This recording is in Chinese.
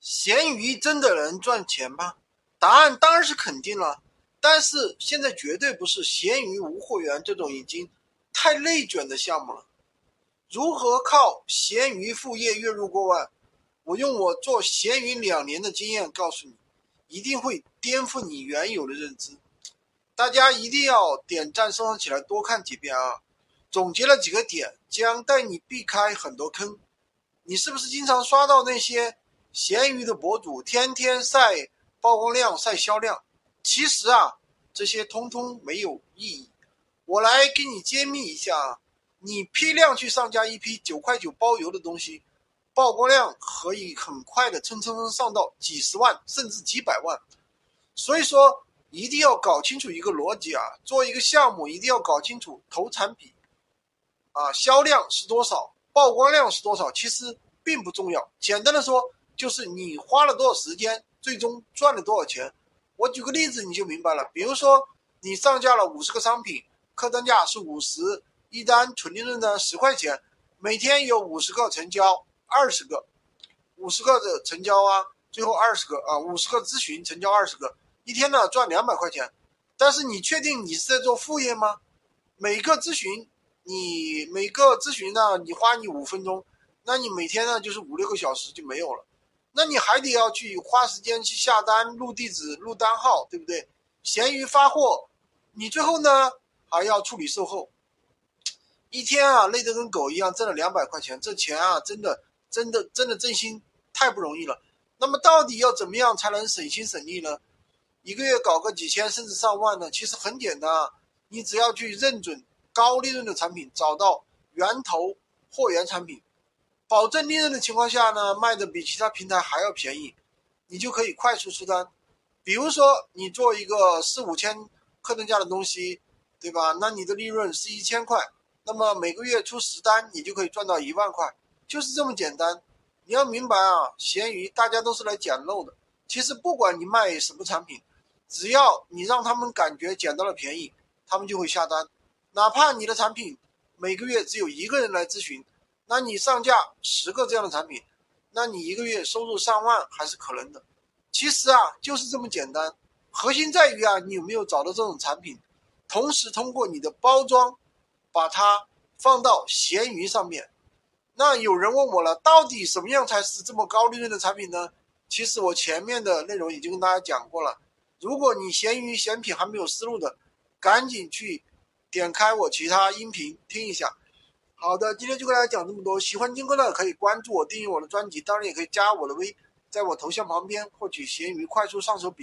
闲鱼真的能赚钱吗？答案当然是肯定了，但是现在绝对不是闲鱼无货源这种已经太内卷的项目了。如何靠闲鱼副业月入过万？我用我做闲鱼两年的经验告诉你，一定会颠覆你原有的认知。大家一定要点赞收藏起来，多看几遍啊！总结了几个点，将带你避开很多坑。你是不是经常刷到那些？闲鱼的博主天天晒曝光量、晒销量，其实啊，这些通通没有意义。我来给你揭秘一下，你批量去上架一批九块九包邮的东西，曝光量可以很快的蹭蹭蹭上到几十万甚至几百万。所以说，一定要搞清楚一个逻辑啊，做一个项目一定要搞清楚投产比啊，销量是多少，曝光量是多少，其实并不重要。简单的说。就是你花了多少时间，最终赚了多少钱。我举个例子你就明白了。比如说，你上架了五十个商品，客单价是五十，一单纯利润呢十块钱，每天有五十个成交，二十个，五十个的成交啊，最后二十个啊，五十个咨询成交二十个，一天呢赚两百块钱。但是你确定你是在做副业吗？每个咨询你每个咨询呢，你花你五分钟，那你每天呢就是五六个小时就没有了。那你还得要去花时间去下单、录地址、录单号，对不对？闲鱼发货，你最后呢还要处理售后，一天啊累得跟狗一样，挣了两百块钱，这钱啊真的真的真的真心太不容易了。那么到底要怎么样才能省心省力呢？一个月搞个几千甚至上万呢？其实很简单啊，你只要去认准高利润的产品，找到源头货源产品。保证利润的情况下呢，卖的比其他平台还要便宜，你就可以快速出单。比如说你做一个四五千客单价的东西，对吧？那你的利润是一千块，那么每个月出十单，你就可以赚到一万块，就是这么简单。你要明白啊，闲鱼大家都是来捡漏的。其实不管你卖什么产品，只要你让他们感觉捡到了便宜，他们就会下单。哪怕你的产品每个月只有一个人来咨询。那你上架十个这样的产品，那你一个月收入上万还是可能的。其实啊，就是这么简单。核心在于啊，你有没有找到这种产品，同时通过你的包装，把它放到闲鱼上面。那有人问我了，到底什么样才是这么高利润的产品呢？其实我前面的内容已经跟大家讲过了。如果你闲鱼选品还没有思路的，赶紧去点开我其他音频听一下。好的，今天就跟大家讲这么多。喜欢金哥的可以关注我，订阅我的专辑，当然也可以加我的微，在我头像旁边获取闲鱼快速上手笔。